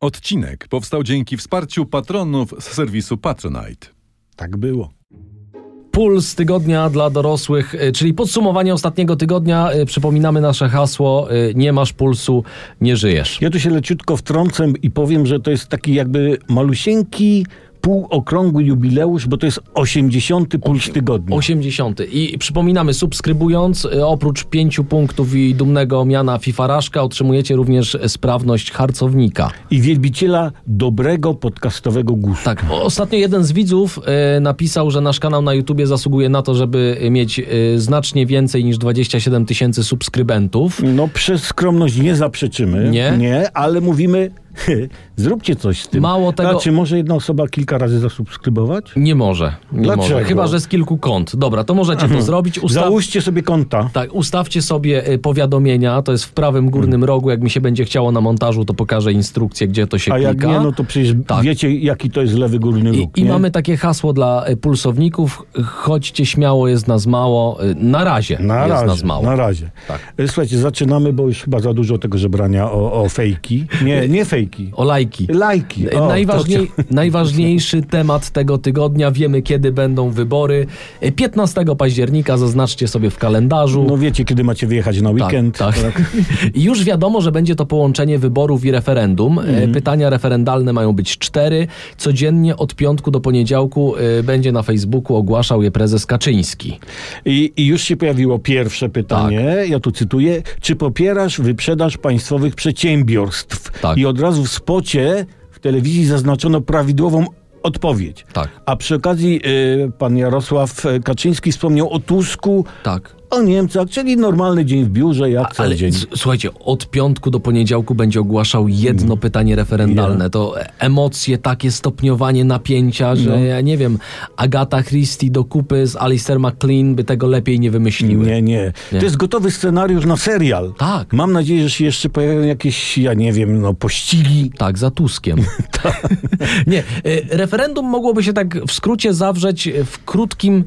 Odcinek powstał dzięki wsparciu patronów z serwisu Patronite. Tak było. Puls tygodnia dla dorosłych, y, czyli podsumowanie ostatniego tygodnia. Y, Przypominamy nasze hasło: y, nie masz pulsu, nie żyjesz. Ja tu się leciutko wtrącę i powiem, że to jest taki jakby malusieńki, półokrągły jubileusz, bo to jest 80. puls tygodnia. 80. I przypominamy, subskrybując, y, oprócz pięciu punktów i dumnego miana Fifaraszka, otrzymujecie również sprawność harcownika. I wielbiciela dobrego podcastowego gustu. Tak, ostatnio jeden z widzów y, napisał, że nasz kanał na YouTubie zasługuje na to, żeby mieć y, znacznie więcej niż 27 tysięcy subskrybentów. No przez skromność nie zaprzeczymy. Nie? Nie, ale mówimy, zróbcie coś z tym. Mało tego- A czy może jedna osoba kilka razy zasubskrybować? Nie może. Nie Dlaczego? może. Chyba, że z kilku kont. Dobra, to możecie to zrobić. Ustaw... Załóżcie sobie konta. Tak, ustawcie sobie y, powiadomienia, to jest w prawym górnym rogu. Jak mi się będzie chciało na montażu, to pokażę instrukcję, gdzie to się A klika. jak nie, no to przecież Tak. wiecie, jaki to jest lewy górny I, róg. I nie? mamy takie hasło dla y, pulsowników. Chodźcie śmiało, jest nas mało. Y, Na razie Na jest razie, nas mało. na razie. Tak. Słuchajcie, zaczynamy, bo już chyba za dużo tego żebrania o, o fejki. Nie, nie fejki. O lajki. Lajki. O, Najważniej, najważniejszy temat tego tygodnia. Wiemy, kiedy będą wybory. Y, 15 października, zaznaczcie sobie w kalendarzu. No wiecie, kiedy macie wyjechać na weekend. Tak, tak. I już wiadomo, że będzie to połączenie wyborów i referendum. E, Mhm. Pytania referendalne mają być cztery. Codziennie od piątku do poniedziałku e, będzie na Facebooku ogłaszał je prezes Kaczyński. I, I już się pojawiło pierwsze pytanie, Tak. ja tu cytuję, czy popierasz wyprzedaż państwowych przedsiębiorstw? Tak. I od razu w spocie w telewizji zaznaczono prawidłową odpowiedź. Tak. A przy okazji y, pan Jarosław Kaczyński wspomniał o Tusku, Tak. O Niemcach, czyli normalny dzień w biurze, jak co Ale dzień. słuchajcie, od piątku do poniedziałku będzie ogłaszał jedno Mm. pytanie referendalne. To emocje, takie stopniowanie napięcia, że No. ja nie wiem, Agata Christie do kupy z Alistair McLean by tego lepiej nie wymyśliły. Nie, nie, Nie. To jest gotowy scenariusz na serial. Tak. Mam nadzieję, że się jeszcze pojawią jakieś, ja nie wiem, no pościgi. Tak, za Tuskiem. Nie, y, referendum mogłoby się tak w skrócie zawrzeć w krótkim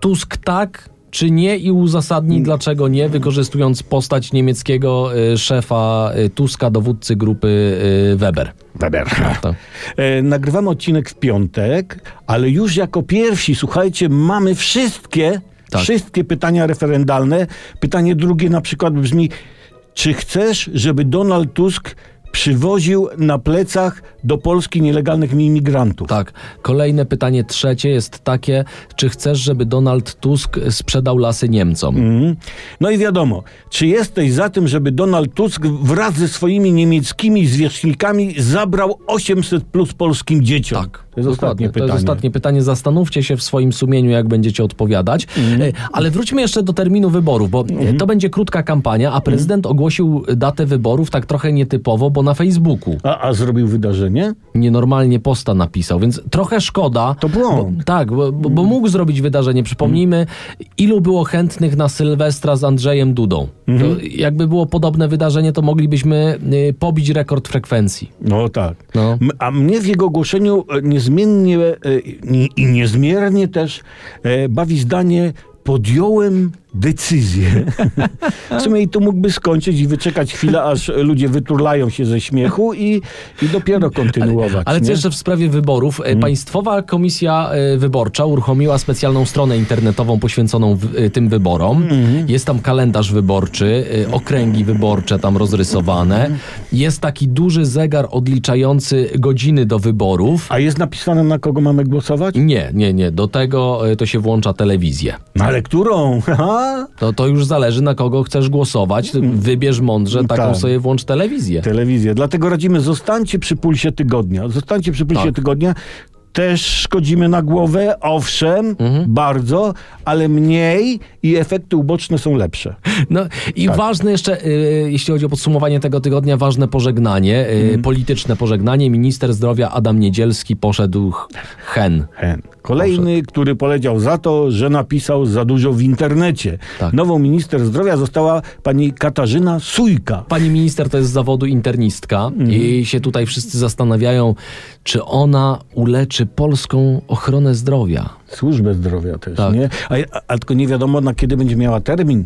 Tusk tak czy nie i uzasadnić dlaczego nie, wykorzystując postać niemieckiego y, szefa y, Tuska, dowódcy grupy y, Weber. Weber. To. E, nagrywamy odcinek w piątek, ale już jako pierwsi, słuchajcie, mamy wszystkie, Tak. wszystkie pytania referendalne. Pytanie drugie na przykład brzmi, czy chcesz, żeby Donald Tusk przywoził na plecach do Polski nielegalnych imigrantów? Tak. Kolejne pytanie trzecie jest takie, czy chcesz, żeby Donald Tusk sprzedał lasy Niemcom? Mhm. No i wiadomo, czy jesteś za tym, żeby Donald Tusk wraz ze swoimi niemieckimi zwierzchnikami zabrał 800 plus polskim dzieciom? Tak. To jest dokładnie. ostatnie To pytanie. jest ostatnie pytanie. Zastanówcie się w swoim sumieniu, jak będziecie odpowiadać. Mhm. E, Ale wróćmy jeszcze do terminu wyborów, bo e, to będzie krótka kampania, a prezydent Mhm. ogłosił datę wyborów tak trochę nietypowo, bo na Facebooku A, a zrobił wydarzenie? nienormalnie posta napisał, więc trochę szkoda. To błąd. Bo, tak, bo, bo, bo mógł zrobić wydarzenie. Przypomnijmy, ilu było chętnych na Sylwestra z Andrzejem Dudą. Mhm. To jakby było podobne wydarzenie, to moglibyśmy y, pobić rekord frekwencji. No tak. No. A mnie w jego ogłoszeniu e, niezmiennie e, i- niezmiernie też e, bawi zdanie podjąłem decyzję. W sumie i tu mógłby skończyć i wyczekać chwilę, aż ludzie wyturlają się ze śmiechu i, i dopiero kontynuować. Ale co nie? jeszcze w sprawie wyborów? E, Państwowa Komisja e, Wyborcza uruchomiła specjalną stronę internetową poświęconą w, e, tym wyborom. Jest tam kalendarz wyborczy, okręgi wyborcze tam rozrysowane. Jest taki duży zegar odliczający godziny do wyborów. A jest napisane, na kogo mamy głosować? Nie, nie, nie. Do tego to się włącza telewizję. No ale którą? To, to już zależy, na kogo chcesz głosować. Wybierz mądrze, taką Tak. sobie włącz telewizję. Telewizję. Dlatego radzimy, zostańcie przy pulsie tygodnia. Zostańcie przy pulsie Tak. tygodnia. Też szkodzimy na głowę, owszem, Mhm. bardzo, ale mniej i efekty uboczne są lepsze. No i Tak. ważne jeszcze, y, jeśli chodzi o podsumowanie tego tygodnia, ważne pożegnanie, y, Mhm. polityczne pożegnanie. Minister zdrowia Adam Niedzielski poszedł hen. Hen. Kolejny, który poleciał za to, że napisał za dużo w internecie. Tak. Nową minister zdrowia została pani Katarzyna Sujka. Pani minister to jest z zawodu internistka Mhm. i się tutaj wszyscy zastanawiają, czy ona uleczy polską ochronę zdrowia. Służbę zdrowia też, Tak. nie? A, tylko nie wiadomo, na kiedy będzie miała termin.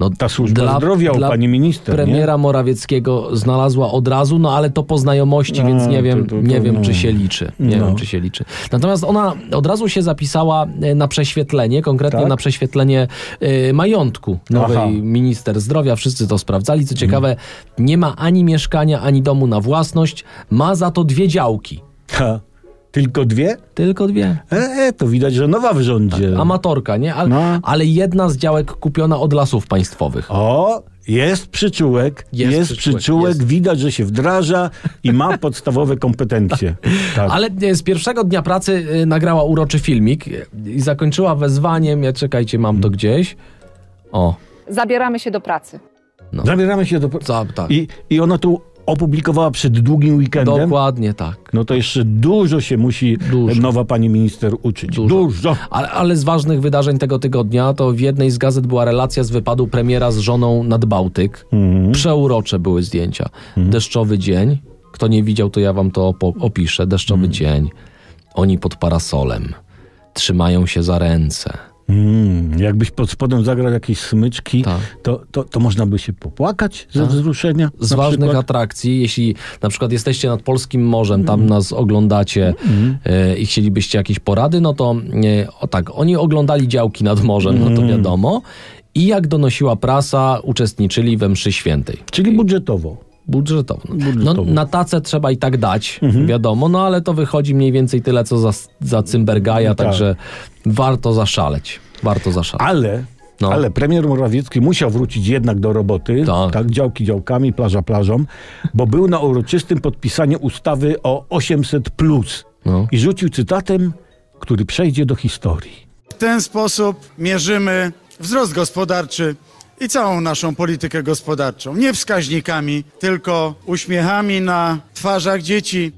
No, Ta służba zdrowia u pani minister, nie? Premiera Morawieckiego znalazła od razu, no ale to po znajomości, więc nie wiem, to- to- nie to wiem no. czy się liczy. Nie No. wiem, czy się liczy. Natomiast ona od razu się zapisała e, na prześwietlenie, konkretnie Tak? na prześwietlenie e, majątku nowej Aha. minister zdrowia. Wszyscy to sprawdzali. Co ciekawe, nie ma ani mieszkania, ani domu na własność. Ma za to dwie działki. Ha. Tylko dwie? Tylko dwie. E, to widać, że nowa w rządzie. Amatorka, nie? Ale, No. ale jedna z działek kupiona od lasów państwowych. O, jest przyczółek, Jest jest, przyczółek, przyczółek, jest. widać, że się wdraża i ma podstawowe kompetencje. Tak. Ale e, z pierwszego dnia pracy y, nagrała uroczy filmik y, i zakończyła wezwaniem. Ja czekajcie, mam to gdzieś. O, Zabieramy się do pracy. Zabieramy się do... za, tak. I, I ona tu opublikowała przed długim weekendem. Dokładnie tak. No to jeszcze dużo się musi Dużo. nowa pani minister uczyć. Dużo. Dużo. Ale, ale z ważnych wydarzeń tego tygodnia to w jednej z gazet była relacja z wypadu premiera z żoną nad Bałtyk. Mhm. Przeurocze były zdjęcia. Deszczowy dzień. Kto nie widział, to ja wam to opiszę. Deszczowy Mhm. dzień. Oni pod parasolem. Trzymają się za ręce. Mm, jakbyś pod spodem zagrał jakieś smyczki, Tak. to, to, to można by się popłakać ze wzruszenia. z ważnych przykład. atrakcji, jeśli na przykład jesteście nad Polskim Morzem, tam nas oglądacie e, i chcielibyście jakieś porady, no to e, o tak, oni oglądali działki nad morzem, no to wiadomo. I jak donosiła prasa, uczestniczyli we mszy świętej. Czyli budżetowo. Budżetowo. No, Budżetowo. na tacę trzeba i tak dać, wiadomo, no ale to wychodzi mniej więcej tyle, co za, za Cymbergaja, Tak. także warto zaszaleć. Warto zaszaleć. Ale, No. ale premier Morawiecki musiał wrócić jednak do roboty, Tak. tak. działki działkami, plaża plażą, bo był na uroczystym podpisaniu ustawy o 800 plus No. i rzucił cytatem, który przejdzie do historii. W ten sposób mierzymy wzrost gospodarczy i całą naszą politykę gospodarczą. Nie wskaźnikami, tylko uśmiechami na twarzach dzieci.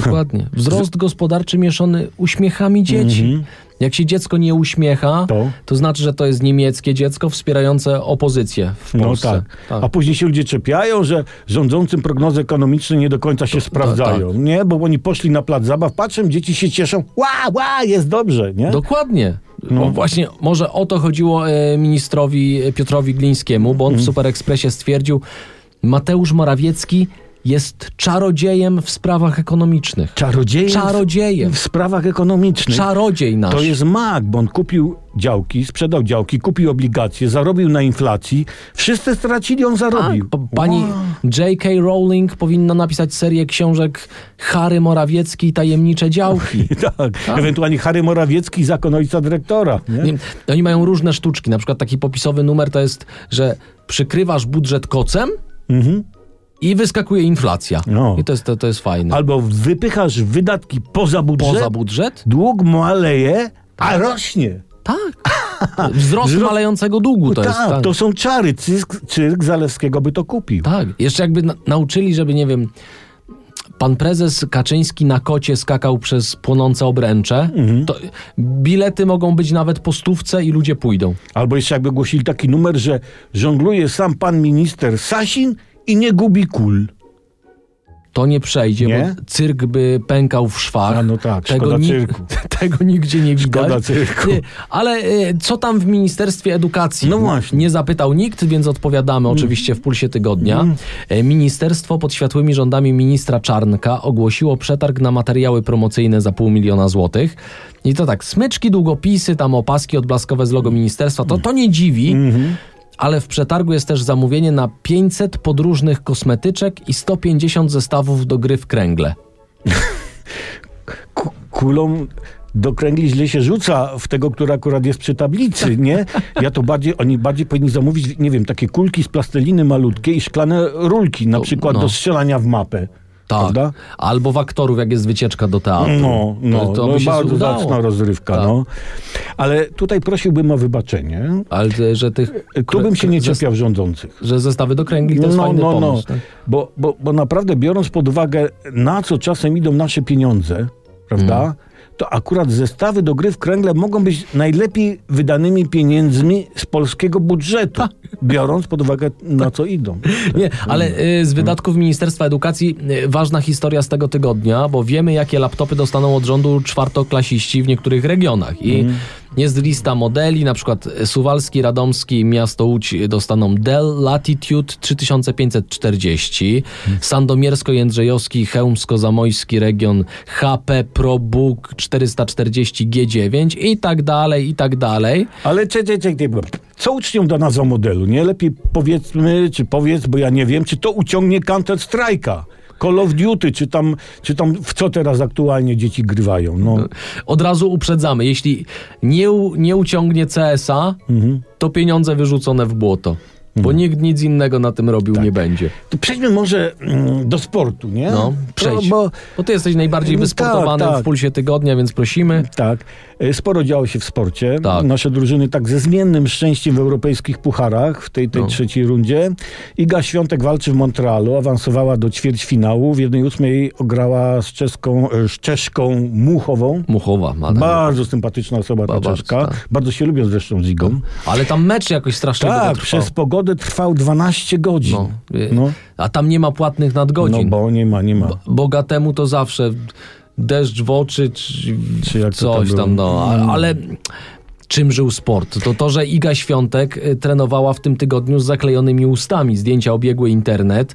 Dokładnie. Wzrost gospodarczy mieszany uśmiechami dzieci. Jak się dziecko nie uśmiecha, Mhm. To? to, znaczy, że to jest niemieckie dziecko wspierające opozycję w No Polsce. tak. A później się ludzie czepiają, że rządzącym prognozy ekonomiczne nie do końca się sprawdzają. tak. Nie, bo oni poszli na plac zabaw, patrzą, dzieci się cieszą. Ła, ła, jest dobrze, nie? Dokładnie. No. Właśnie może o to chodziło e, ministrowi Piotrowi Glińskiemu, bo on Mhm. w Super Expressie stwierdził, Mateusz Morawiecki jest czarodziejem w sprawach ekonomicznych. Czarodziejem Czarodziejem. w sprawach ekonomicznych. Czarodziej nasz. To jest mag, bo on kupił działki, sprzedał działki, kupił obligacje, zarobił na inflacji. Wszyscy stracili, on zarobił. Tak, pani J.K. Rowling powinna napisać serię książek Harry Morawiecki i tajemnicze działki. Tak. Ewentualnie Harry Morawiecki, zakon ojca dyrektora. Nie? Nie, Oni mają różne sztuczki. Na przykład taki popisowy numer to jest, że przykrywasz budżet kocem i wyskakuje inflacja. No. I to jest, to, to jest fajne. Albo wypychasz wydatki poza budżet, Poza budżet? dług maleje, a rośnie. Tak. Wzrost Wzrost- malejącego długu to jest. tak, Tak. to są czary. Cyrk, cyrk Zalewskiego by to kupił. tak. Jeszcze jakby na, nauczyli, żeby, nie wiem, pan prezes Kaczyński na kocie skakał przez płonące obręcze, Mhm. to bilety mogą być nawet po stówce i ludzie pójdą. Albo jeszcze jakby głosili taki numer, że żongluje sam pan minister Sasin i nie gubi kul. To nie przejdzie, Nie? bo cyrk by pękał w szwach. A, no tak, tego, ni- cyrku. tego nigdzie nie widać. Cyrku. Ale e, co tam w Ministerstwie Edukacji? No właśnie. Nie zapytał nikt, więc odpowiadamy oczywiście w Pulsie Tygodnia. E, Ministerstwo pod światłymi rządami ministra Czarnka ogłosiło przetarg na materiały promocyjne za pół miliona złotych. I to tak, smyczki, długopisy, tam opaski odblaskowe z logo ministerstwa, to, to nie dziwi. Ale w przetargu jest też zamówienie na 500 podróżnych kosmetyczek i 150 zestawów do gry w kręgle. Ku- kulą do kręgli źle się rzuca w tego, który akurat jest przy tablicy, nie? Ja to bardziej, oni bardziej powinni zamówić, nie wiem, takie kulki z plasteliny malutkie i szklane rulki, na No, przykład no. do strzelania w mapę. Tak. Prawda? Albo w aktorów, jak jest wycieczka do teatru. No, no, to, to no by się bardzo udało. zacna rozrywka, Tak. no. Ale tutaj prosiłbym o wybaczenie. Ale te- że tych... Tu bym się nie czepiał rządzących. Że zestawy do kręgli to jest fajny pomysł. tak? Bo, bo, bo naprawdę biorąc pod uwagę, na co czasem idą nasze pieniądze, prawda? Mhm. To akurat zestawy do gry w kręgle mogą być najlepiej wydanymi pieniędzmi z polskiego budżetu, biorąc pod uwagę, na co idą. Nie, ale y, z wydatków Ministerstwa Edukacji y, ważna historia z tego tygodnia, bo wiemy, jakie laptopy dostaną od rządu czwartoklasiści w niektórych regionach. I Jest lista modeli, na przykład Suwalski, Radomski, miasto Łódź dostaną Dell Latitude 3540, Sandomiersko-Jędrzejowski, Chełmsko-Zamojski region HP ProBook 440 G9 i tak dalej, i tak dalej. Ale czekaj, czekaj, czekaj. Co uczniom da nazwa modelu? Nie lepiej powiedzmy, czy powiedz, bo ja nie wiem, czy to uciągnie Counter Strike'a. Call of Duty, czy tam, czy tam w co teraz aktualnie dzieci grywają. No. Od razu uprzedzamy, jeśli nie, nie uciągnie CSA, Mhm. to pieniądze wyrzucone w błoto. Bo nikt nic innego na tym robił Tak. nie będzie. To przejdźmy może mm, do sportu, nie? No, przejdź. Bo, Bo ty jesteś najbardziej wysportowany tak, tak. w pulsie tygodnia, więc prosimy. tak, e, sporo działo się w sporcie. Tak. Nasze drużyny tak ze zmiennym szczęściem w europejskich pucharach w tej, tej No. trzeciej rundzie. Iga Świątek walczy w Montrealu, awansowała do ćwierćfinału. W jednej ósmej ograła z, czeską, e, z Czeszką Muchową. Muchowa. Ma Bardzo sympatyczna osoba ta Bardzo, Czeszka. tak. Bardzo się lubią zresztą z Igą. Ale tam mecz jakoś strasznie Tak, przez pogodę trwał 12 godzin. No, No. A tam nie ma płatnych No nadgodzin. bo nie ma, nie ma. Bogatemu to zawsze deszcz w oczy, czy, Czy coś tam no. Ale czym żył sport? To to, że Iga Świątek y, trenowała w tym tygodniu z zaklejonymi ustami. Zdjęcia obiegły internet.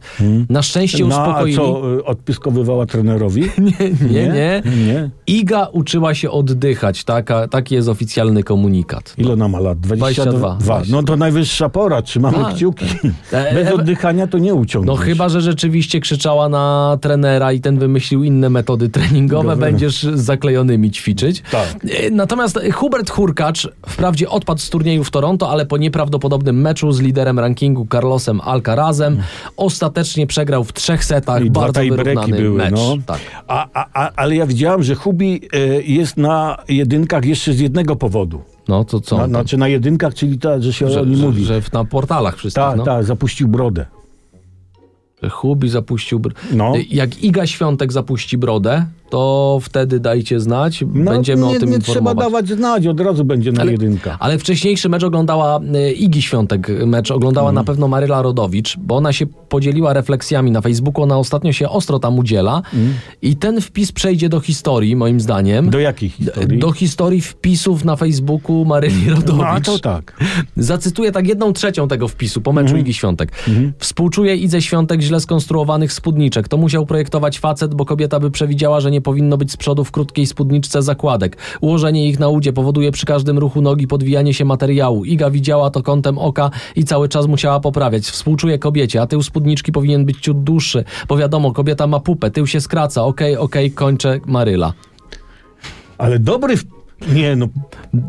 Na szczęście No, a uspokoili... co, y, odpiskowywała trenerowi? Nie, nie, nie. Nie. Iga uczyła się oddychać. Taka, taki jest oficjalny komunikat. Ile ona ma lat? 22. 22, właśnie. No to najwyższa pora, trzymamy Tak, kciuki. E, Bez e, oddychania to nie No uciągniesz. chyba, że rzeczywiście krzyczała na trenera i ten wymyślił inne metody treningowe, będziesz z zaklejonymi ćwiczyć. Tak. E, Natomiast Hubert Hurkacz wprawdzie odpadł z turnieju w Toronto, ale po nieprawdopodobnym meczu z liderem rankingu Carlosem Alcarazem ostatecznie przegrał w trzech setach I bardzo wyrównany były, mecz. no. Tak. A, a, a, ale ja widziałem, że Hubi y, jest na jedynkach jeszcze z jednego powodu. No to co? Na, znaczy na jedynkach, czyli ta, że się że, o nim że, mówi. że w- na portalach wszystkich, Tak, no. tak, zapuścił brodę. Że Hubi zapuścił... Br- No. Jak Iga Świątek zapuści brodę, to wtedy dajcie znać, No, będziemy nie, o tym nie informować. trzeba dawać znać, od razu będzie na Ale- jedynka. Ale wcześniejszy mecz oglądała e, Igi Świątek, mecz oglądała Mhm. na pewno Maryla Rodowicz, bo ona się podzieliła refleksjami na Facebooku, ona ostatnio się ostro tam udziela i ten wpis przejdzie do historii, moim zdaniem. Mhm. Do jakiej historii? Do historii wpisów na Facebooku Maryli Rodowicz. No, a to tak. Zacytuję tak jedną trzecią tego wpisu po meczu Mhm. Igi Świątek. Współczuję Idze Świątek źle skonstruowanych spódniczek. To musiał projektować facet, bo kobieta by przewidziała, że nie powinno być z przodu w krótkiej spódniczce zakładek. Ułożenie ich na udzie powoduje przy każdym ruchu nogi podwijanie się materiału. Iga widziała to kątem oka i cały czas musiała poprawiać. Współczuję kobiecie, a tył spódniczki powinien być ciut dłuższy, bo wiadomo, kobieta ma pupę, tył się skraca. Okej, okej, kończę Maryla. Ale dobry. Nie no,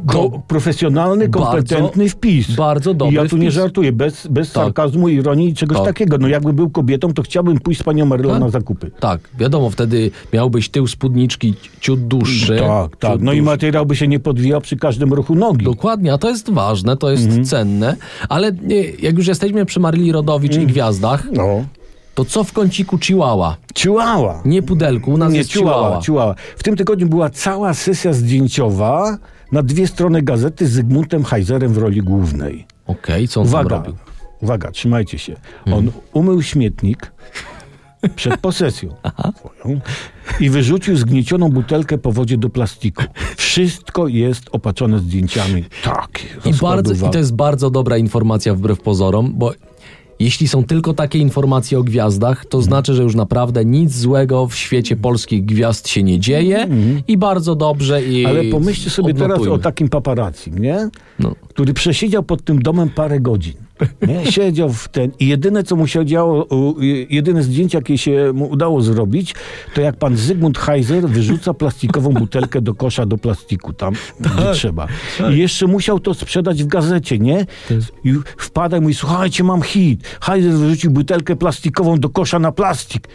ko- profesjonalny, Bardzo- kompetentny wpis. bardzo dobry I ja tu nie wpis. żartuję, bez, bez Tak. sarkazmu, ironii i czegoś Tak. takiego. No jakbym był kobietą, to chciałbym pójść z panią Marylą Tak. na zakupy. Tak, wiadomo, wtedy miałbyś tył spódniczki ciut dłuższy. Tak, tak. No i materiał by się nie podwijał przy każdym ruchu nogi. Dokładnie, a to jest ważne, to jest Mhm. cenne, ale nie, jak już jesteśmy przy Maryli Rodowicz Mm. i gwiazdach, No. To co w kąciku Chihuahua? Ciułała. Nie pudelku, u nas Nie, jest ciułała, Chihuahua. ciułała. W tym tygodniu była cała sesja zdjęciowa na dwie strony gazety z Zygmuntem Heizerem w roli głównej. Okej, co on tam Uwaga, robił? uwaga, trzymajcie się. Mhm. On umył śmietnik przed posesją swoją i wyrzucił zgniecioną butelkę po wodzie do plastiku. Wszystko jest opatrzone zdjęciami. Tak. I, bardzo, I to jest bardzo dobra informacja wbrew pozorom, bo jeśli są tylko takie informacje o gwiazdach, to znaczy, że już naprawdę nic złego w świecie polskich gwiazd się nie dzieje i bardzo dobrze i Ale pomyślcie sobie teraz odnotujmy. o takim paparazzi, nie? No. Który przesiedział pod tym domem parę godzin. Nie? Siedział w ten i jedyne, co mu się działo, jedyne zdjęcie, jakie się mu udało zrobić, to jak pan Zygmunt Heiser wyrzuca plastikową butelkę do kosza do plastiku, tam Tak, gdzie trzeba. I jeszcze musiał to sprzedać w gazecie, nie? I wpada i mówi, słuchajcie, mam hit. Heiser wyrzucił butelkę plastikową do kosza na plastik.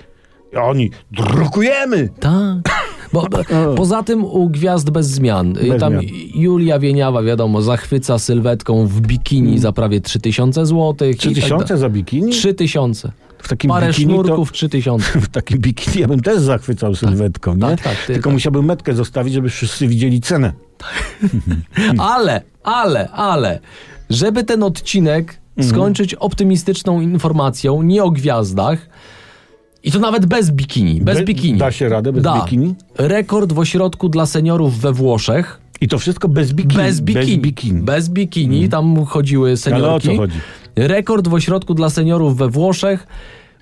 I oni, drukujemy! Tak. Bo, poza tym u gwiazd bez zmian. Y, Bez Tam zmian. Julia Wieniawa, wiadomo, zachwyca sylwetką w bikini za prawie 3000 zł. Trzy tysiące za bikini? 3000. W takim Parę bikini to- sznurków 3000. w takim bikini ja bym też zachwycał sylwetką, nie? tak, tak, ty Tylko tak. musiałbym metkę zostawić, żeby wszyscy widzieli cenę. Ale, ale, ale, żeby ten odcinek Mhm. skończyć optymistyczną informacją, nie o gwiazdach, i to nawet bez bikini, bez Be- bikini. da się radę bez da. bikini? Rekord w ośrodku dla seniorów we Włoszech I to wszystko bez bikini. Bez bikini. Bez bikini. Bez bikini. Tam chodziły seniorki. Ale o co chodzi? Rekord w ośrodku dla seniorów we Włoszech.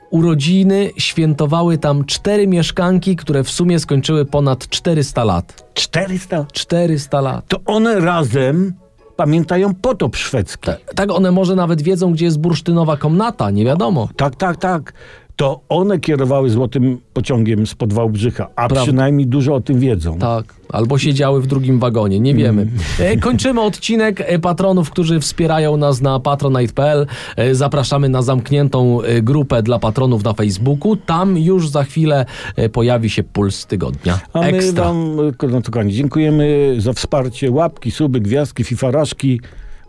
Urodziny świętowały tam cztery mieszkanki, które w sumie skończyły ponad 400 lat. 400? 400 lat. To one razem pamiętają potop szwedzki. Tak, one może nawet wiedzą, gdzie jest bursztynowa komnata, nie wiadomo. Tak, tak, tak. To one kierowały złotym pociągiem spod Wałbrzycha, a Prawda. przynajmniej dużo o tym wiedzą. Tak, albo siedziały w drugim wagonie, nie wiemy. Mm. E, Kończymy odcinek e, patronów, którzy wspierają nas na patronite.pl. E, Zapraszamy na zamkniętą grupę dla patronów na Facebooku. Tam już za chwilę pojawi się puls tygodnia. A my Ekstra. wam, no kochani, dziękujemy za wsparcie, łapki, suby, gwiazdki, fifaraszki.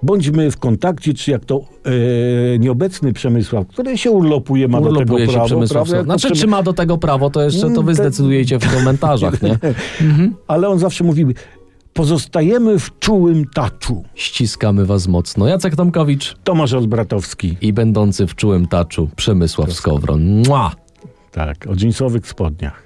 Bądźmy w kontakcie, czy jak to e, nieobecny Przemysław, który się urlopuje, ma do Urlopuje tego się prawo. Przemysław prawda? Znaczy, Przemy- czy ma do tego prawo, to jeszcze to wy Mm, zdecydujecie w komentarzach, nie? Ale on zawsze mówił, pozostajemy w czułym taczu. Ściskamy was mocno. Jacek Tomkowicz Tomasz Olbratowski. i będący w czułym taczu Przemysław Skowron. Mua! Tak, o dżinsowych spodniach.